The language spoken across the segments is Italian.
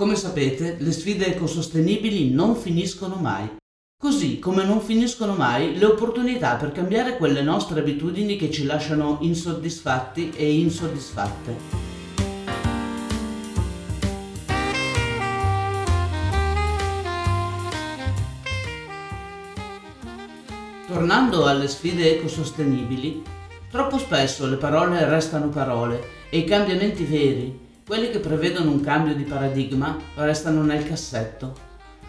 Come sapete, le sfide ecosostenibili non finiscono mai. Così come non finiscono mai le opportunità per cambiare quelle nostre abitudini che ci lasciano insoddisfatti e insoddisfatte. Tornando alle sfide ecosostenibili, troppo spesso le parole restano parole e i cambiamenti veri, quelli che prevedono un cambio di paradigma restano nel cassetto,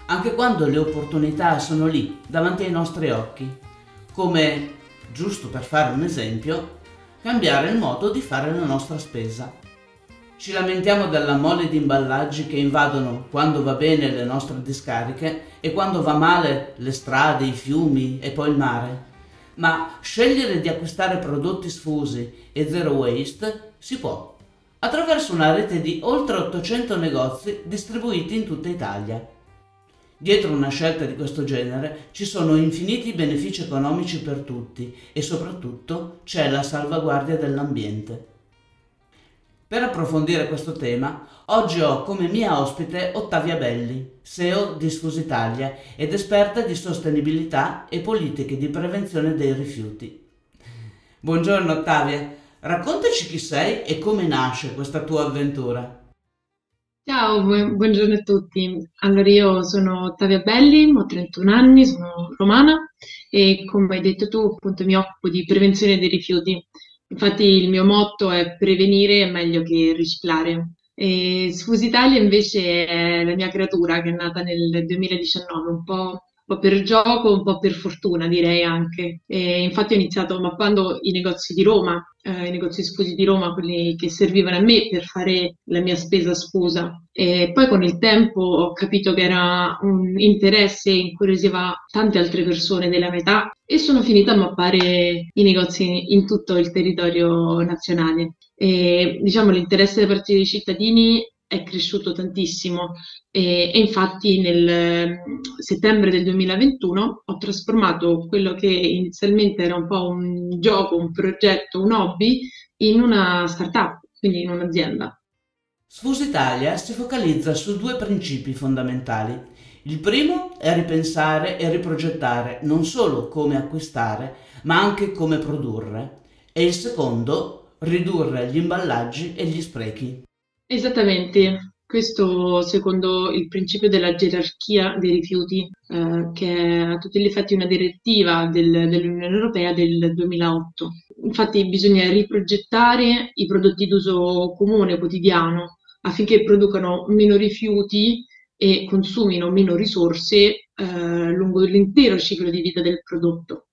anche quando le opportunità sono lì, davanti ai nostri occhi, come, giusto per fare un esempio, cambiare il modo di fare la nostra spesa. Ci lamentiamo della mole di imballaggi che invadono quando va bene le nostre discariche e quando va male le strade, i fiumi e poi il mare. Ma scegliere di acquistare prodotti sfusi e zero waste si può attraverso una rete di oltre 800 negozi distribuiti in tutta Italia. Dietro una scelta di questo genere ci sono infiniti benefici economici per tutti e soprattutto c'è la salvaguardia dell'ambiente. Per approfondire questo tema, oggi ho come mia ospite Ottavia Belli, CEO di Sfusitalia ed esperta di sostenibilità e politiche di prevenzione dei rifiuti. Buongiorno Ottavia, Raccontaci chi sei e come nasce questa tua avventura. Ciao, bu- buongiorno a tutti. Allora, io sono Ottavia Belli, ho 31 anni, sono romana e come hai detto tu, appunto, mi occupo di prevenzione dei rifiuti. Infatti il mio motto è prevenire è meglio che riciclare. E Sfusi Italia invece è la mia creatura che è nata nel 2019, un po' po' per gioco, un po' per fortuna direi anche. E infatti ho iniziato mappando i negozi di Roma, eh, i negozi sfusi di Roma, quelli che servivano a me per fare la mia spesa sfusa. E poi con il tempo ho capito che era un interesse e incuriosiva tante altre persone della mia età e sono finita a mappare i negozi in tutto il territorio nazionale. E, diciamo l'interesse da parte dei cittadini è cresciuto tantissimo e, e, infatti nel settembre del 2021 ho trasformato quello che inizialmente era un po' un gioco, un progetto, un hobby in una startup, quindi in un'azienda. Sfus Italia si focalizza su due principi fondamentali. Il primo è ripensare e riprogettare non solo come acquistare, ma anche come produrre. E il secondo, ridurre gli imballaggi e gli sprechi. Esattamente, questo secondo il principio della gerarchia dei rifiuti, eh, che è a tutti gli effetti una direttiva del- dell'Unione Europea del 2008. Infatti bisogna riprogettare i prodotti d'uso comune, quotidiano, affinché producano meno rifiuti e consumino meno risorse eh, lungo l'intero ciclo di vita del prodotto.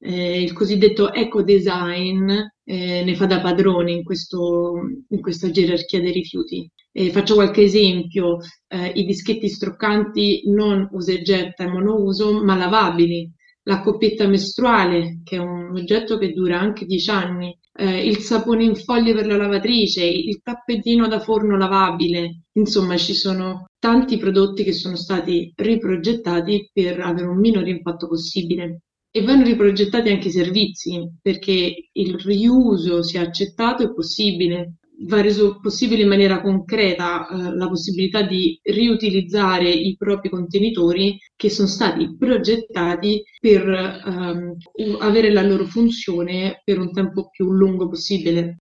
Eh, il cosiddetto eco-design eh, ne fa da padrone in, questo, in questa gerarchia dei rifiuti. Eh, faccio qualche esempio, eh, i dischetti stroccanti non usa e getta e monouso, ma lavabili, la coppietta mestruale, che è un oggetto che dura anche 10 anni, eh, il sapone in foglie per la lavatrice, il tappetino da forno lavabile, insomma ci sono tanti prodotti che sono stati riprogettati per avere un minore impatto possibile e vanno riprogettati anche i servizi perché il riuso sia accettato e possibile. Va reso possibile in maniera concreta eh, la possibilità di riutilizzare i propri contenitori che sono stati progettati per ehm, avere la loro funzione per un tempo più lungo possibile.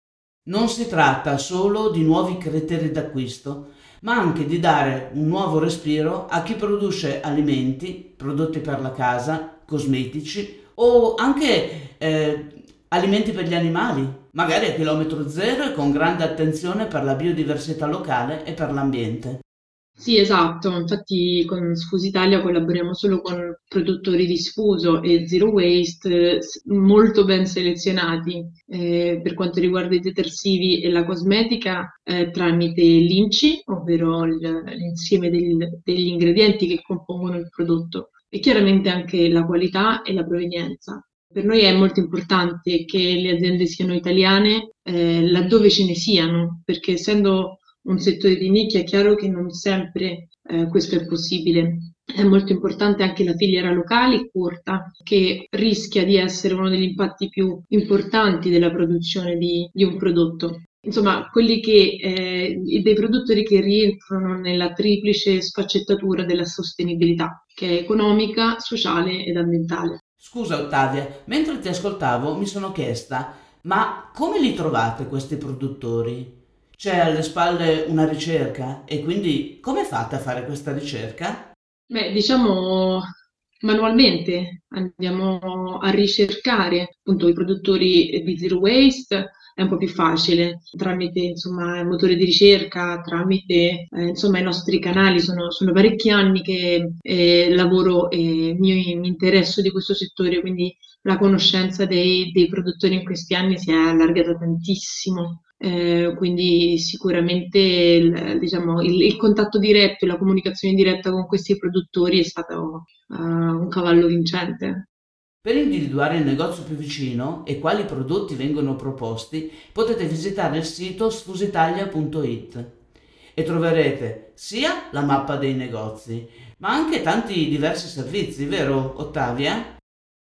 Non si tratta solo di nuovi criteri d'acquisto, ma anche di dare un nuovo respiro a chi produce alimenti, prodotti per la casa, cosmetici o anche eh, alimenti per gli animali, magari a chilometro zero e con grande attenzione per la biodiversità locale e per l'ambiente. Sì, esatto, infatti con Sfusi Italia collaboriamo solo con produttori di sfuso e zero waste molto ben selezionati. Eh, per quanto riguarda i detersivi e la cosmetica eh, tramite l'INCI, ovvero l'insieme degli, degli ingredienti che compongono il prodotto e chiaramente anche la qualità e la provenienza. Per noi è molto importante che le aziende siano italiane eh, laddove ce ne siano, perché essendo un settore di nicchia è chiaro che non sempre eh, questo è possibile. È molto importante anche la filiera locale corta, che rischia di essere uno degli impatti più importanti della produzione di, di un prodotto. Insomma, quelli che, eh, dei produttori che rientrano nella triplice sfaccettatura della sostenibilità, che è economica, sociale ed ambientale. Scusa Ottavia, mentre ti ascoltavo mi sono chiesta, ma come li trovate questi produttori? C'è alle spalle una ricerca e quindi come fate a fare questa ricerca? Beh, diciamo manualmente andiamo a ricercare appunto i produttori di zero waste è un po' più facile tramite insomma il motore di ricerca, tramite eh, insomma i nostri canali. Sono, sono parecchi anni che eh, lavoro e mi, mi, interesso di questo settore, quindi la conoscenza dei, dei produttori in questi anni si è allargata tantissimo. Eh, quindi sicuramente il, diciamo, il, il, contatto diretto e la comunicazione diretta con questi produttori è stato uh, un cavallo vincente. Per individuare il negozio più vicino e quali prodotti vengono proposti, potete visitare il sito sfusitalia.it e troverete sia la mappa dei negozi, ma anche tanti diversi servizi, vero Ottavia?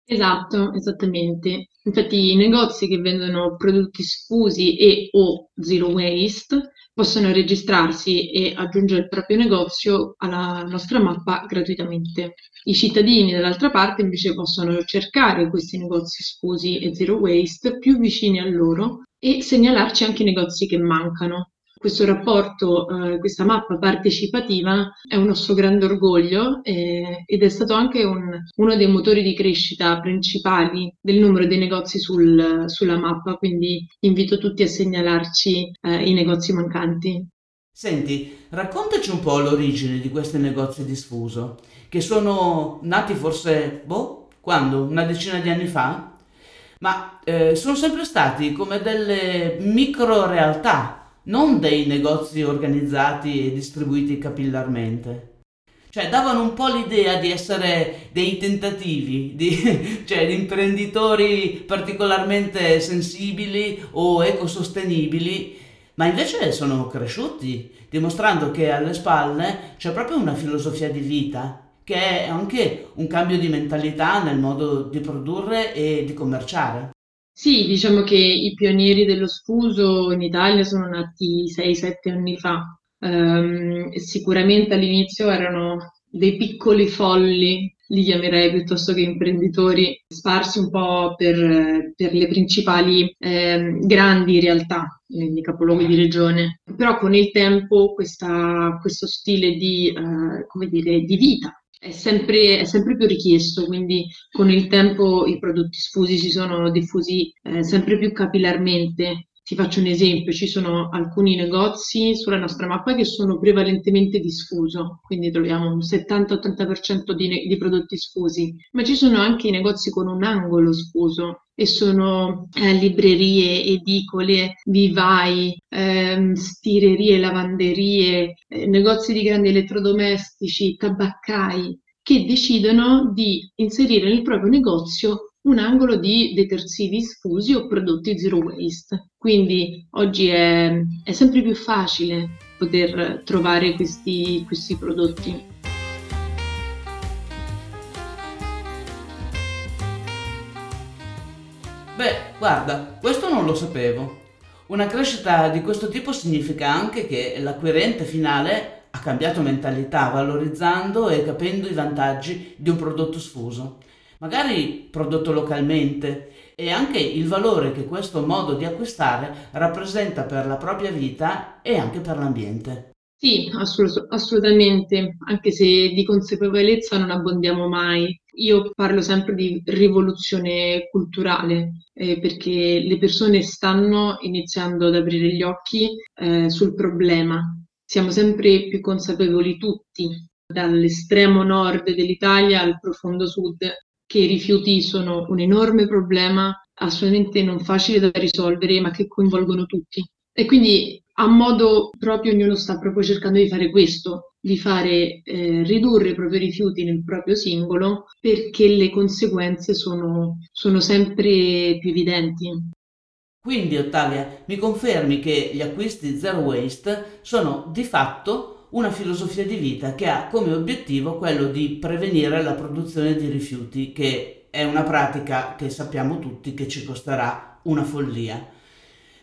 Esatto, esattamente. Infatti i negozi che vendono prodotti sfusi e o zero waste possono registrarsi e aggiungere il proprio negozio alla nostra mappa gratuitamente. I cittadini dall'altra parte invece possono cercare questi negozi sfusi e zero waste più vicini a loro e segnalarci anche i negozi che mancano questo rapporto, eh, questa mappa partecipativa è un nostro grande orgoglio eh, ed è stato anche un, uno dei motori di crescita principali del numero dei negozi sul, sulla mappa, quindi invito tutti a segnalarci eh, i negozi mancanti. Senti, raccontaci un po' l'origine di questi negozi di sfuso, che sono nati forse, boh, quando? Una decina di anni fa? Ma eh, sono sempre stati come delle micro realtà non dei negozi organizzati e distribuiti capillarmente. Cioè, davano un po' l'idea di essere dei tentativi, di, cioè di imprenditori particolarmente sensibili o ecosostenibili, ma invece sono cresciuti, dimostrando che alle spalle c'è proprio una filosofia di vita, che è anche un cambio di mentalità nel modo di produrre e di commerciare. Sì, diciamo che i pionieri dello sfuso in Italia sono nati 6-7 anni fa. Ehm, sicuramente all'inizio erano dei piccoli folli, li chiamerei piuttosto che imprenditori, sparsi un po' per, per le principali eh, grandi realtà, i capoluoghi di regione. Però con il tempo questa, questo stile di, eh, dire, di vita è sempre, è sempre, più richiesto, quindi con il tempo i prodotti sfusi si sono diffusi eh, sempre più capillarmente. Ti faccio un esempio, ci sono alcuni negozi sulla nostra mappa che sono prevalentemente di sfuso, quindi troviamo un 70-80% di, di prodotti sfusi, ma ci sono anche i negozi con un angolo sfuso, e sono eh, librerie, edicole, vivai, ehm, stirerie, lavanderie, eh, negozi di grandi elettrodomestici, tabaccai, che decidono di inserire nel proprio negozio un angolo di detersivi sfusi o prodotti zero waste. Quindi oggi è, è sempre più facile poter trovare questi, questi prodotti. Beh, guarda, questo non lo sapevo. Una crescita di questo tipo significa anche che l'acquirente finale ha cambiato mentalità, valorizzando e capendo i vantaggi di un prodotto sfuso, magari prodotto localmente, e anche il valore che questo modo di acquistare rappresenta per la propria vita e anche per l'ambiente. Sì, assolut- assolutamente, anche se di consapevolezza non abbondiamo mai. Io parlo sempre di rivoluzione culturale, eh, perché le persone stanno iniziando ad aprire gli occhi eh, sul problema. Siamo sempre più consapevoli tutti, dall'estremo nord dell'Italia al profondo sud, che i rifiuti sono un enorme problema assolutamente non facile da risolvere, ma che coinvolgono tutti. E quindi a modo proprio ognuno sta proprio cercando di fare questo, di fare eh, ridurre i propri rifiuti nel proprio singolo perché le conseguenze sono, sono sempre più evidenti. Quindi Ottavia, mi confermi che gli acquisti zero waste sono di fatto una filosofia di vita che ha come obiettivo quello di prevenire la produzione di rifiuti, che è una pratica che sappiamo tutti che ci costerà una follia.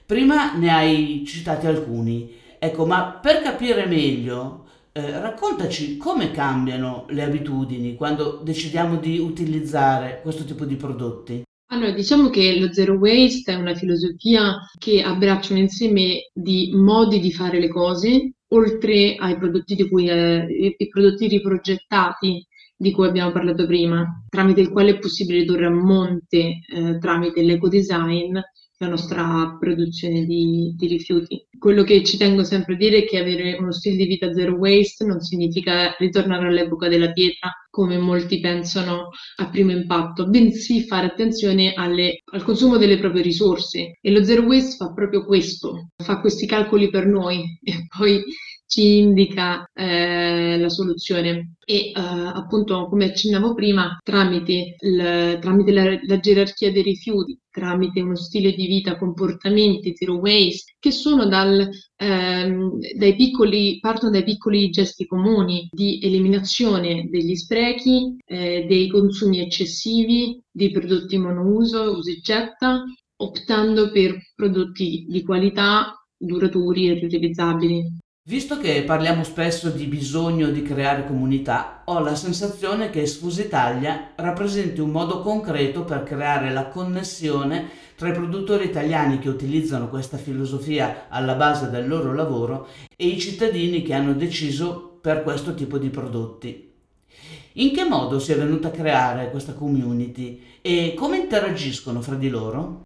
Prima ne hai citati alcuni, ecco, ma per capire meglio, eh, raccontaci come cambiano le abitudini quando decidiamo di utilizzare questo tipo di prodotti. Allora, diciamo che lo zero waste è una filosofia che abbraccia un insieme di modi di fare le cose, oltre ai prodotti, di cui, eh, i prodotti riprogettati di cui abbiamo parlato prima, tramite il quale è possibile ridurre a monte, eh, tramite l'ecodesign, la nostra produzione di, di, rifiuti. Quello che ci tengo sempre a dire è che avere uno stile di vita zero waste non significa ritornare all'epoca della pietra, come molti pensano a primo impatto, bensì fare attenzione alle, al consumo delle proprie risorse. E lo zero waste fa proprio questo, fa questi calcoli per noi e poi ci indica eh, la soluzione. E eh, appunto come accennavo prima tramite, il, tramite la, la, gerarchia dei rifiuti tramite uno stile di vita comportamenti zero waste che dal, ehm, dai piccoli partono dai piccoli gesti comuni di eliminazione degli sprechi eh, dei consumi eccessivi di prodotti monouso usi e getta optando per prodotti di qualità duraturi e riutilizzabili Visto che parliamo spesso di bisogno di creare comunità, ho la sensazione che Sfus Italia rappresenti un modo concreto per creare la connessione tra i produttori italiani che utilizzano questa filosofia alla base del loro lavoro e i cittadini che hanno deciso per questo tipo di prodotti. In che modo si è venuta a creare questa community e come interagiscono fra di loro?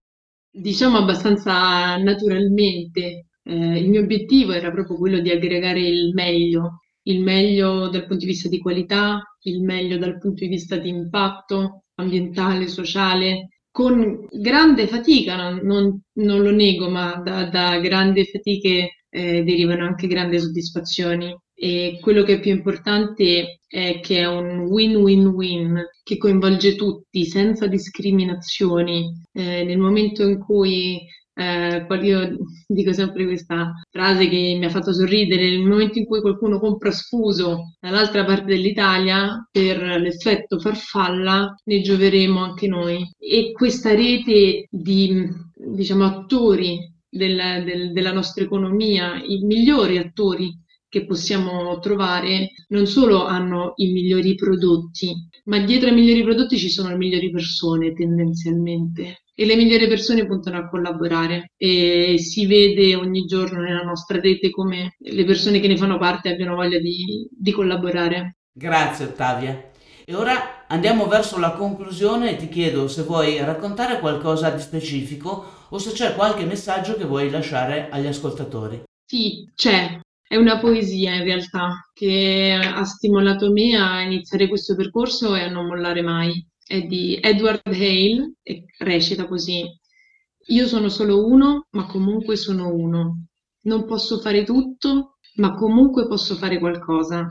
Diciamo abbastanza naturalmente eh, il mio obiettivo era proprio quello di aggregare il meglio, il meglio dal punto di vista di qualità, il meglio dal punto di vista di impatto ambientale, sociale, con grande fatica, non, non, lo nego, ma da, da grandi fatiche eh, derivano anche grandi soddisfazioni. E quello che è più importante è che è un win-win-win che coinvolge tutti senza discriminazioni. Eh, nel momento in cui eh, io dico sempre questa frase che mi ha fatto sorridere, nel momento in cui qualcuno compra sfuso dall'altra parte dell'Italia per l'effetto farfalla, ne gioveremo anche noi. E questa rete di diciamo, attori della, del, della nostra economia, i migliori attori che possiamo trovare, non solo hanno i migliori prodotti, ma dietro ai migliori prodotti ci sono le migliori persone tendenzialmente e le migliori persone puntano a collaborare e si vede ogni giorno nella nostra rete come le persone che ne fanno parte abbiano voglia di, di collaborare. Grazie Ottavia. E ora andiamo verso la conclusione e ti chiedo se vuoi raccontare qualcosa di specifico o se c'è qualche messaggio che vuoi lasciare agli ascoltatori. Sì, c'è. È una poesia in realtà che ha stimolato me a iniziare questo percorso e a non mollare mai è di Edward Hale e recita così. Io sono solo uno, ma comunque sono uno. Non posso fare tutto, ma comunque posso fare qualcosa.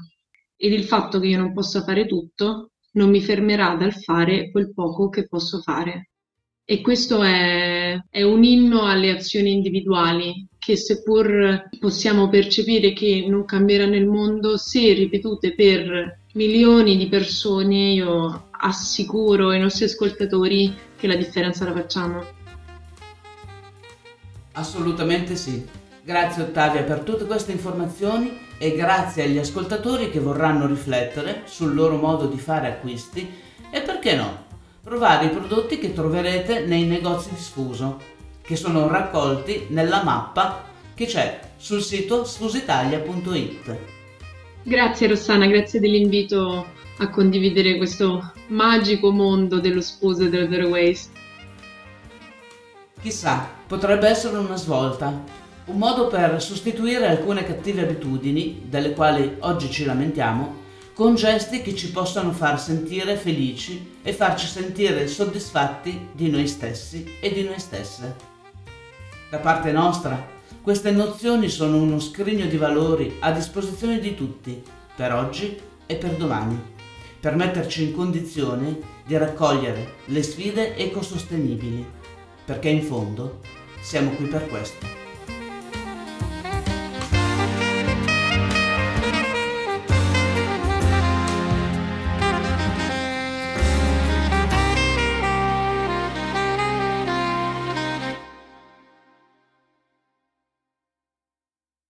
Ed il fatto che io non possa fare tutto non mi fermerà dal fare quel poco che posso fare. E questo è, è un inno alle azioni individuali che seppur possiamo percepire che non cambieranno il mondo, se ripetute per milioni di persone, io assicuro ai nostri ascoltatori che la differenza la facciamo. Assolutamente sì. Grazie Ottavia per tutte queste informazioni e grazie agli ascoltatori che vorranno riflettere sul loro modo di fare acquisti e perché no, provare i prodotti che troverete nei negozi di sfuso, che sono raccolti nella mappa che c'è sul sito sfusitalia.it. Grazie Rossana, grazie dell'invito a condividere questo magico mondo dello sfuso e dello zero waste. Chissà, potrebbe essere una svolta, un modo per sostituire alcune cattive abitudini, delle quali oggi ci lamentiamo, con gesti che ci possano far sentire felici e farci sentire soddisfatti di noi stessi e di noi stesse. Da parte nostra, queste nozioni sono uno scrigno di valori a disposizione di tutti, per oggi e per domani per metterci in condizione di raccogliere le sfide ecosostenibili, perché in fondo siamo qui per questo.